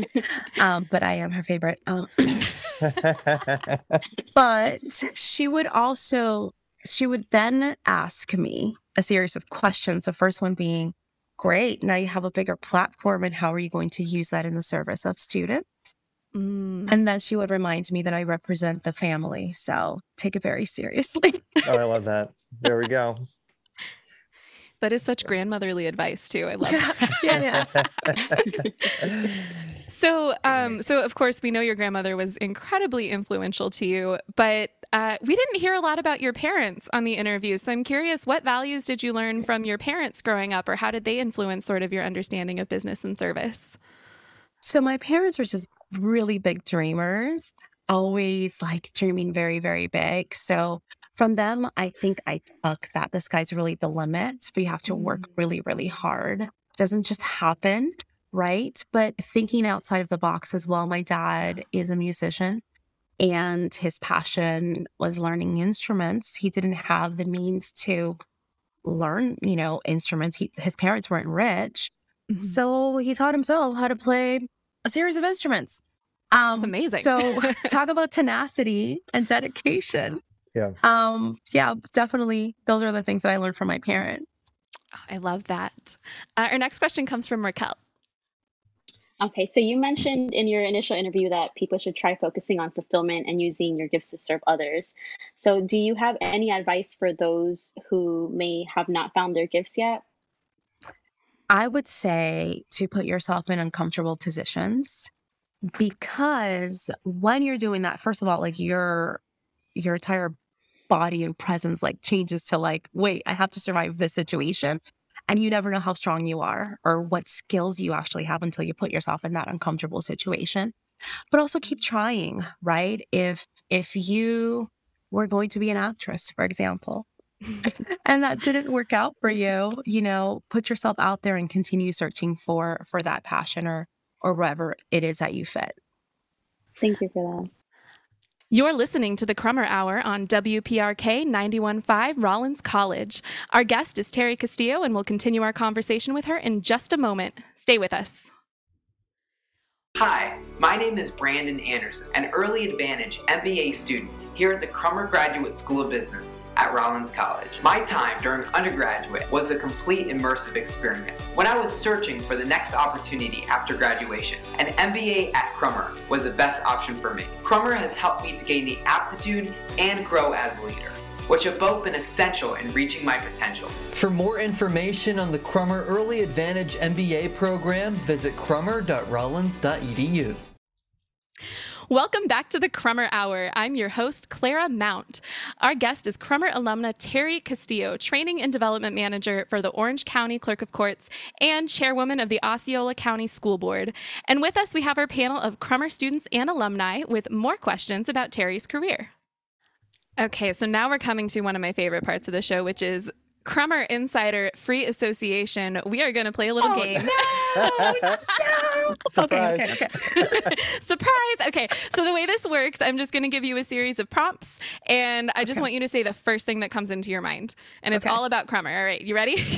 um, but I am her favorite. Um, [laughs] but she would also, she would then ask me a series of questions. The first one being, Great, now you have a bigger platform, and how are you going to use that in the service of students? Mm. And then she would remind me that I represent the family. So take it very seriously. oh, I love that. There we go. That is such grandmotherly advice too. I love Yeah, that. yeah, [laughs] [laughs] So, um, so of course, we know your grandmother was incredibly influential to you, but uh, we didn't hear a lot about your parents on the interview. So I'm curious, what values did you learn from your parents growing up, or how did they influence sort of your understanding of business and service? So my parents were just really big dreamers, always like dreaming very, very big. So from them, I think I took that the sky's really the limit, but you have to work really, really hard. It doesn't just happen, right? But thinking outside of the box as well. My dad is a musician and his passion was learning instruments. He didn't have the means to learn, you know, instruments. He, his parents weren't rich. Mhm. So he taught himself how to play a series of instruments. Um, Amazing. So [laughs] talk about tenacity and dedication. Yeah. Um, yeah, definitely. Those are the things that I learned from my parents. I love that. Uh, our next question comes from Raquel. Okay, so you mentioned in your initial interview that people should try focusing on fulfillment and using your gifts to serve others. So, do you have any advice for those who may have not found their gifts yet? I would say to put yourself in uncomfortable positions because when you're doing that, first of all, like your your entire body and presence like changes to like, wait, I have to survive this situation. And you never know how strong you are or what skills you actually have until you put yourself in that uncomfortable situation. But also keep trying, right? If if you were going to be an actress, for example, [laughs] [laughs] and that didn't work out for you, you know, put yourself out there and continue searching for for that passion or or whatever it is that you fit. Thank you for that. You're listening to the Crummer Hour on WPRK 915 Rollins College. Our guest is Terry Castillo, and we'll continue our conversation with her in just a moment. Stay with us. Hi, my name is Brandon Anderson, an Early Advantage MBA student here at the Crummer Graduate School of Business at Rollins College. My time during undergraduate was a complete immersive experience. When I was searching for the next opportunity after graduation, an MBA at Crummer was the best option for me. Crummer has helped me to gain the aptitude and grow as a leader which have both been essential in reaching my potential. For more information on the Crummer Early Advantage MBA program, visit crummer.rollins.edu. Welcome back to the Crummer Hour. I'm your host, Clara Mount. Our guest is Crummer alumna Terry Castillo, Training and Development Manager for the Orange County Clerk of Courts and Chairwoman of the Osceola County School Board. And with us, we have our panel of Crummer students and alumni with more questions about Terry's career. Okay, so now we're coming to one of my favorite parts of the show, which is Crummer Insider Free Association. We are going to play a little Oh, game. no, no. Surprise. Okay, okay, okay. [laughs] Surprise! Okay, so the way this works, I'm just going to give you a series of prompts, and I just Okay. want you to say the first thing that comes into your mind. And it's Okay. all about Crummer. All right, you ready? [laughs]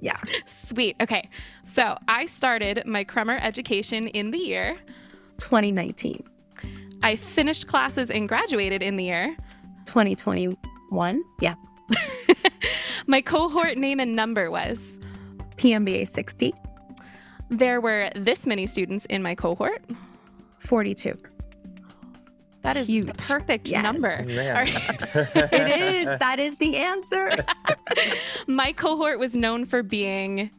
Yeah. Sweet. Okay, so I started my Crummer education in the year. 2019, I finished classes and graduated in the year. 2021. Yeah. [laughs] My cohort name and number was. PMBA 60, There were this many students in my cohort. 42. That is the Huge. perfect Yes. number. Man. All right. [laughs] [laughs] It is. That is the answer. My cohort was known for being,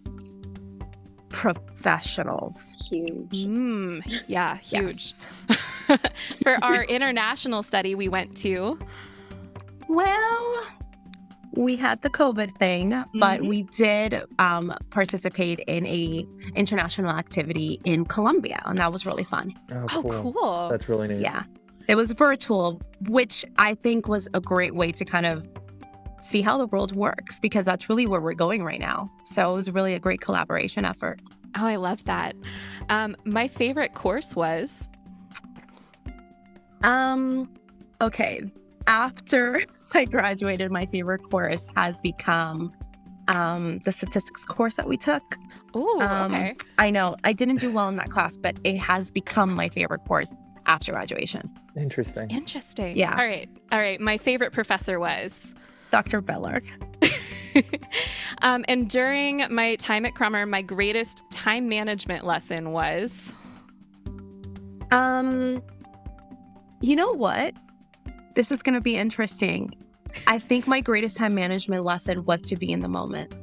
Professionals. Huge. mm, yeah, huge. Yes. for our international study, we went to. Well, we had the COVID thing, but Mhm. we did um, participate in a international activity in Colombia, and that was really fun. Oh, Oh, cool. cool. That's really neat. Yeah, it was virtual, which I think was a great way to kind of see how the world works because that's really where we're going right now. So it was really a great collaboration effort. Oh, I love that. Um, my favorite course was. Um, okay. After [laughs] I graduated, my favorite course has become um, the statistics course that we took. Oh, Um, okay. I know I didn't do well in that class, but it has become my favorite course after graduation. Interesting. Interesting. yeah. All right. All right. My favorite professor was. Dr. Beller. [laughs] um, and during my time at Crummer, my greatest time management lesson was. Um, you know what? This is going to be interesting. I think my greatest time management lesson was to be in the moment.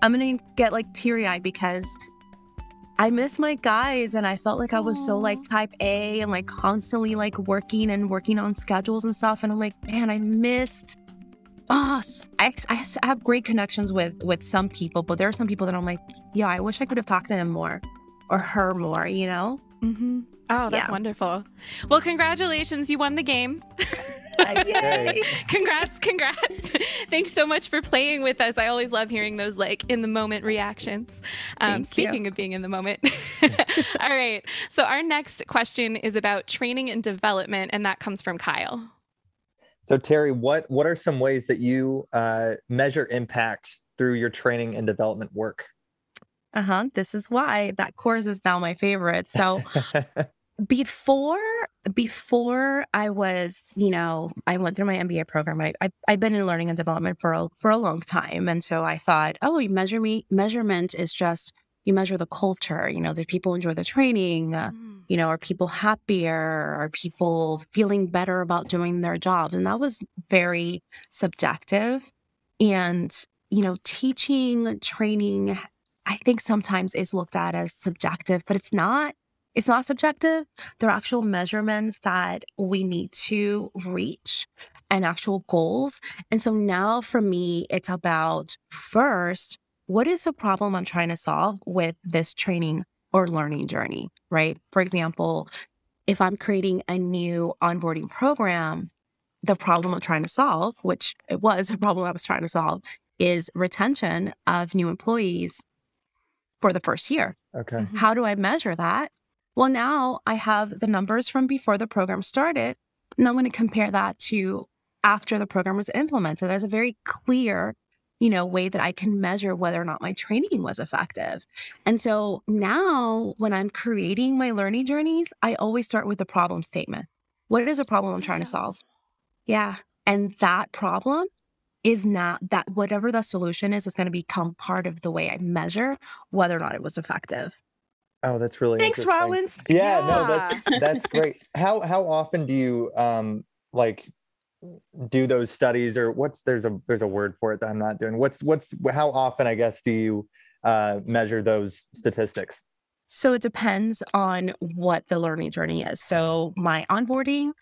I'm going to get like teary eyed because I miss my guys and I felt like I was so like type A and like constantly like working and working on schedules and stuff. And I'm like, man, I missed. Oh, I, I have great connections with with some people, but there are some people that I'm like, yeah, I wish I could have talked to him more or her more, you know? Mm-hmm. Oh, that's Yeah. wonderful. Well, congratulations. You won the game. [laughs] Yay. congrats, congrats. [laughs] Thanks so much for playing with us. I always love hearing those like in the moment reactions. Um, Thank you. speaking of being in the moment. [laughs] All right. So, our next question is about training and development, and that comes from Kyle. So Terry, what what are some ways that you uh, measure impact through your training and development work? Uh huh. This is why that course is now my favorite. So [laughs] before before I was, you know, I went through my MBA program. I, I I've been in learning and development for a, for a long time, and so I thought, oh, you measure me. Measurement is just you measure the culture. You know, do people enjoy the training? Uh, Mm. you know, are people happier? Are people feeling better about doing their jobs? And that was very subjective. And, you know, teaching, training, I think sometimes is looked at as subjective, but it's not. It's not subjective. There are actual measurements that we need to reach and actual goals. And so now for me, it's about first, what is the problem I'm trying to solve with this training or learning journey, right? For example, if I'm creating a new onboarding program, the problem I'm trying to solve, which it was a problem I was trying to solve, is retention of new employees for the first year. okay. Mhm. How do I measure that? Well, now I have the numbers from before the program started. And I'm going to compare that to after the program was implemented. as a very clear you know, way that I can measure whether or not my training was effective. And so now when I'm creating my learning journeys, I always start with the problem statement. What is a problem I'm trying to solve? Yeah. And that problem is not that whatever the solution is, is going to become part of the way I measure whether or not it was effective. Oh, that's really Thanks, interesting. Rollins. Yeah, no, that's that's great. [laughs] How how often do you um like do those studies or what's there's a there's a word for it that I'm not doing. What's what's how often I guess do you uh measure those statistics? So it depends on what the learning journey is. So my onboarding,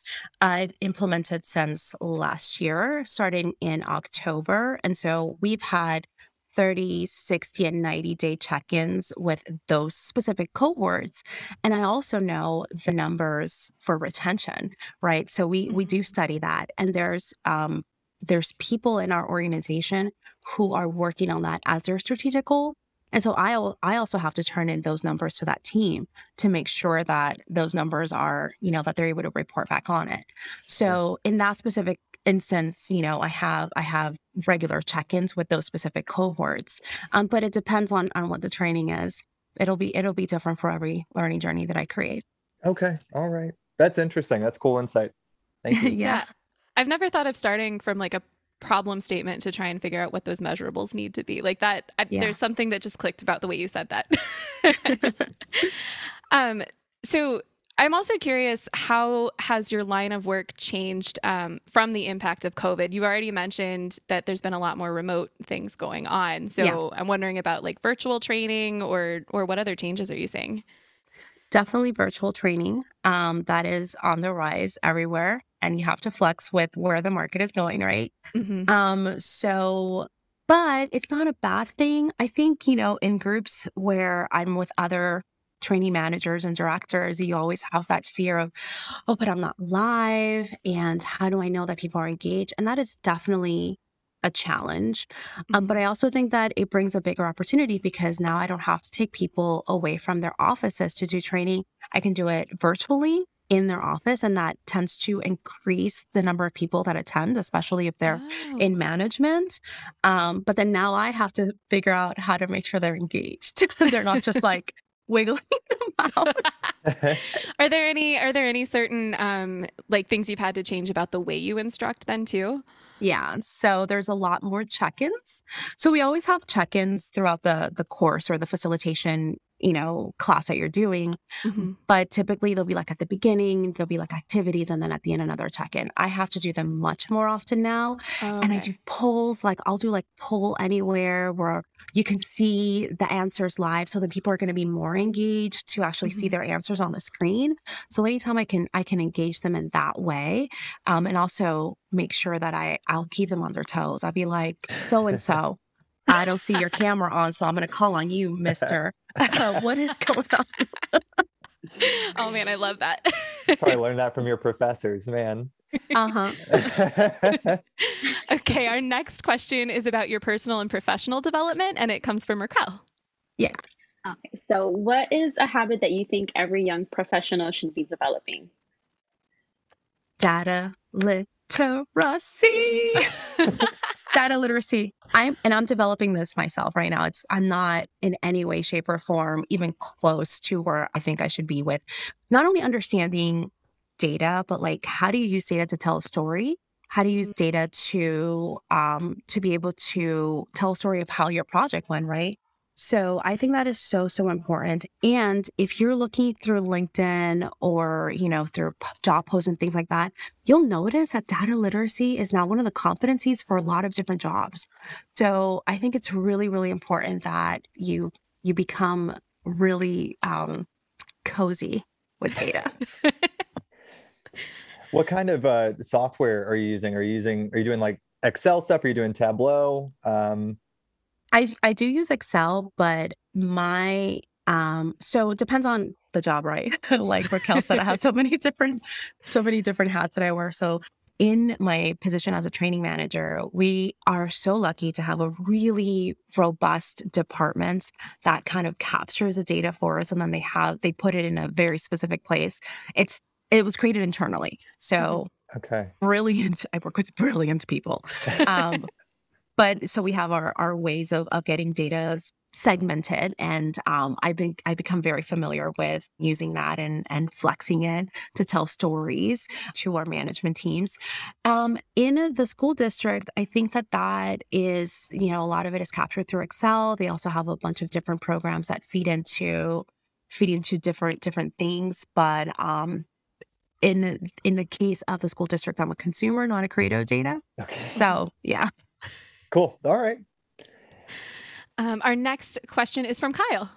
I've implemented since last year, starting in October. And so we've had 30, 60, and 90 day check ins with those specific cohorts. And I also know the numbers for retention, right? So we, we do study that. And there's, um, there's people in our organization who are working on that as their strategic goal. And so I, I also have to turn in those numbers to that team to make sure that those numbers are, you know, that they're able to report back on it. So in that specific instance, you know, I have I have regular check-ins with those specific cohorts. Um, but it depends on on what the training is. It'll be it'll be different for every learning journey that I create. Okay. All right. That's interesting. That's cool insight. Thank you. [laughs] yeah. I've never thought of starting from like a problem statement to try and figure out what those measurables need to be. Like that, I, Yeah. there's something that just clicked about the way you said that. [laughs] um, so I'm also curious, how has your line of work changed um, from the impact of COVID? You already mentioned that there's been a lot more remote things going on. So Yeah. I'm wondering about like virtual training or or what other changes are you seeing? Definitely virtual training. Um, that is on the rise everywhere. And you have to flex with where the market is going, right? Mm-hmm. Um, so, but it's not a bad thing. I think, you know, in groups where I'm with other training managers and directors, you always have that fear of, oh, but I'm not live. And how do I know that people are engaged? And that is definitely a challenge. Um, but I also think that it brings a bigger opportunity because now I don't have to take people away from their offices to do training. I can do it virtually in their office, and that tends to increase the number of people that attend, especially if they're Oh. in management. Um, but then now I have to figure out how to make sure they're engaged. [laughs] they're not just like wiggling [laughs] them out. [laughs] Are there any are there any certain um like things you've had to change about the way you instruct then too? Yeah. So there's a lot more check-ins. So we always have check-ins throughout the the course or the facilitation, you know, class that you're doing. But typically they'll be like at the beginning, there'll be like activities, and then at the end another check-in. I have to do them much more often now. And I do polls, like I'll do like poll anywhere where you can see the answers live. So then people are going to be more engaged to actually see Mhm. their answers on the screen. So anytime I can, I can engage them in that way. Um, and also make sure that I, I'll keep them on their toes. I'll be like, so and [laughs] so, I don't see your camera on. So I'm going to call on you, mister. [laughs] [laughs] what is going on? [laughs] oh man, I love that. Probably learned that from your professors, man. Uh huh. okay, our next question is about your personal and professional development, and it comes from Raquel. Yeah. Okay, so what is a habit that you think every young professional should be developing? Data literacy. Data literacy. I'm and I'm developing this myself right now. It's I'm not in any way, shape, or form even close to where I think I should be with not only understanding data, but like how do you use data to tell a story? How do you use data to um to be able to tell a story of how your project went, right? So I think that is so, so important. And if you're looking through LinkedIn or, you know, through job posts and things like that, you'll notice that data literacy is now one of the competencies for a lot of different jobs. So I think it's really, really important that you you become really um, cozy with data. [laughs] what kind of uh, software are you using? Are you using? Are you doing like Excel stuff? Are you doing Tableau? Um, I I do use Excel, but my um so it depends on the job, right? [laughs] like Raquel said, I have so [laughs] many different so many different hats that I wear. So in my position as a training manager, we are so lucky to have a really robust department that kind of captures the data for us and then they have they put it in a very specific place. It's it was created internally. So okay. brilliant. I work with brilliant people. [laughs] Um, but so we have our our ways of of getting data segmented and um, I've been I've become very familiar with using that and and flexing it to tell stories to our management teams. Um, in the school district, I think that that is you know a lot of it is captured through Excel. They also have a bunch of different programs that feed into feed into different different things, but um, in in the case of the school district, I'm a consumer, not a creator of data. Okay. So yeah. Cool. All right. Um, our next question is from Kyle.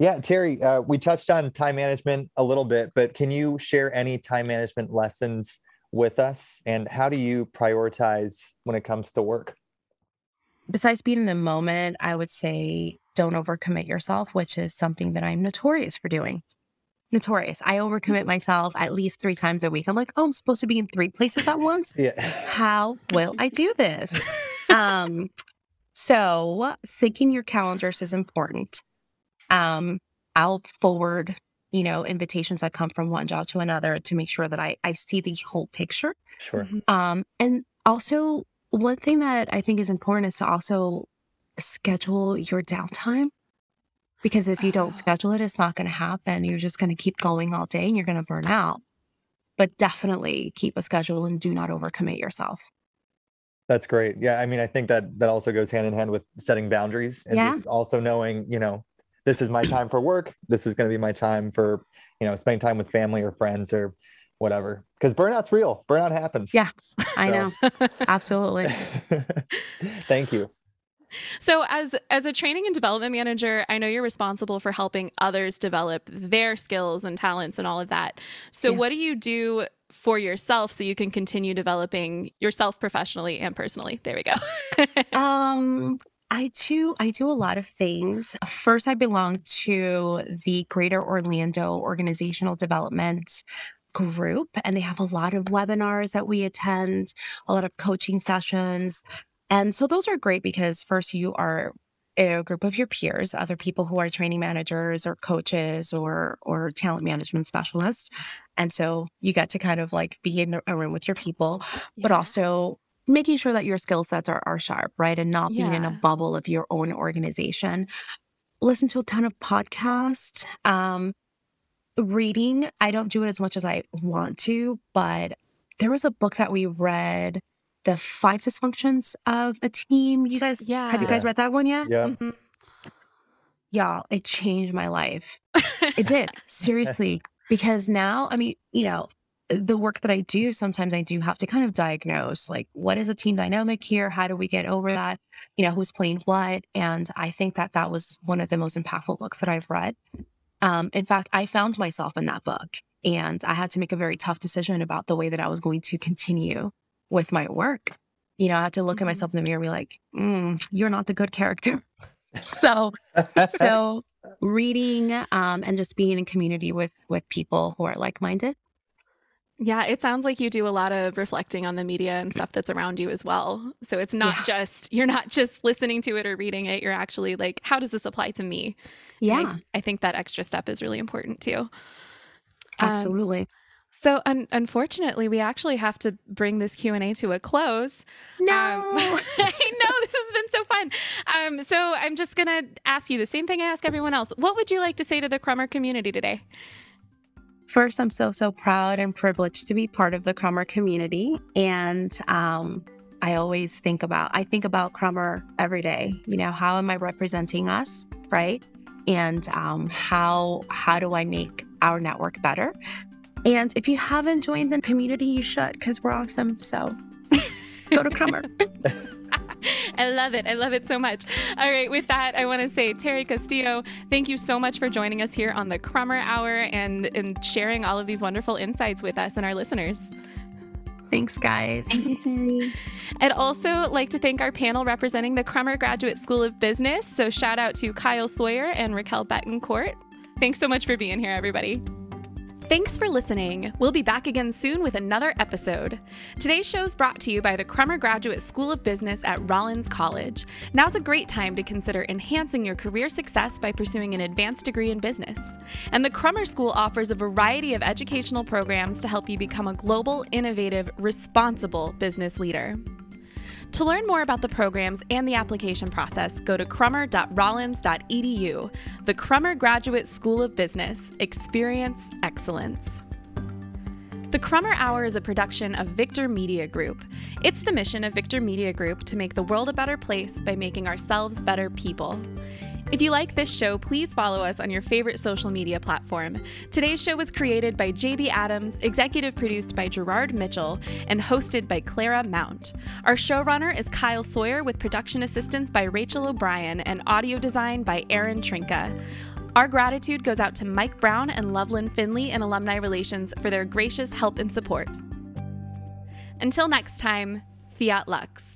Yeah, Terry, uh, we touched on time management a little bit, but can you share any time management lessons with us? And how do you prioritize when it comes to work? Besides being in the moment, I would say don't overcommit yourself, which is something that I'm notorious for doing. Notorious. I overcommit myself at least three times a week. I'm like, oh, I'm supposed to be in three places at once. Yeah. How will I do this? [laughs] um, so syncing your calendars is important. Um, I'll forward, you know, invitations that come from one job to another to make sure that I, I see the whole picture. Sure. Mhm. Um, and also one thing that I think is important is to also schedule your downtime. Because if you don't schedule it, it's not going to happen. You're just going to keep going all day and you're going to burn out. But definitely keep a schedule and do not overcommit yourself. That's great. Yeah, I mean, I think that that also goes hand in hand with setting boundaries and Yeah. just also knowing, you know, this is my time for work. This is going to be my time for, you know, spending time with family or friends or whatever. Because burnout's real. Burnout happens. Yeah, [laughs] I know. [laughs] Absolutely. [laughs] Thank you. So as as a training and development manager, I know you're responsible for helping others develop their skills and talents and all of that. So Yeah. what do you do for yourself so you can continue developing yourself professionally and personally? There we go. [laughs] Um, I do I do a lot of things. First, I belong to the Greater Orlando Organizational Development group and they have a lot of webinars that we attend, a lot of coaching sessions. And so those are great because first you are a group of your peers, other people who are training managers or coaches or or talent management specialists. And so you get to kind of like be in a room with your people, but also making sure that your skill sets are, are sharp, right? And not being in a bubble of your own organization. Listen to a ton of podcasts. Um, reading, I don't do it as much as I want to, but there was a book that we read, The Five Dysfunctions of a Team. You guys, yeah. have you guys read that one yet? Yeah. Mhm. Y'all, it changed my life. [laughs] It did, seriously. Because now, I mean, you know, the work that I do, sometimes I do have to kind of diagnose like, what is a team dynamic here? How do we get over that? You know, who's playing what? And I think that that was one of the most impactful books that I've read. Um, in fact, I found myself in that book and I had to make a very tough decision about the way that I was going to continue with my work. You know, I had to look at myself in the mirror and be like, mm, you're not the good character. [laughs] so, so [laughs] reading um, and just being in community with with people who are like-minded Yeah, it sounds like you do a lot of reflecting on the media and stuff that's around you as well. So it's not Yeah. just you're not just listening to it or reading it. You're actually like, how does this apply to me? And I- yeah I, think that extra step is really important too. Um, absolutely So un- unfortunately, we actually have to bring this Q and A to a close. no Um, [laughs] I know this has been so fun. Um, so I'm just gonna ask you the same thing I ask everyone else. What would you like to say to the Crummer community today? first i'm so so proud and privileged to be part of the crummer community and um i always think about i think about crummer every day you know how am i representing us right and um, how how do i make our network better and if you haven't joined the community you should because we're awesome so go to crummer [laughs] [laughs] I love it. I love it so much. All right, with that, I want to say, Terry Castillo, thank you so much for joining us here on the Crummer Hour and, and sharing all of these wonderful insights with us and our listeners. thanks guys Thank you, Terry. I'd also like to thank our panel representing the Crummer Graduate School of Business. So, shout out to Kyle Sawyer and Raquel Betancourt. Thanks so much for being here, everybody. Thanks for listening. We'll be back again soon with another episode. Today's show is brought to you by the Crummer Graduate School of Business at Rollins College. Now's a great time to consider enhancing your career success by pursuing an advanced degree in business. And the Crummer School offers a variety of educational programs to help you become a global, innovative, responsible business leader. To learn more about the programs and the application process, go to crummer.rollins.edu. The Crummer Graduate School of Business. Experience excellence. The Crummer Hour is a production of Victor Media Group. It's the mission of Victor Media Group to make the world a better place by making ourselves better people. If you like this show, please follow us on your favorite social media platform. Today's show was created by JB Adams, executive produced by Gerard Mitchell, and hosted by Clara Mount. Our showrunner is Kyle Sawyer with production assistance by Rachel O'Brien and audio design by Aaron Trinka. Our gratitude goes out to Mike Brown and Loveland Finley and Alumni Relations for their gracious help and support. Until next time, Fiat Lux.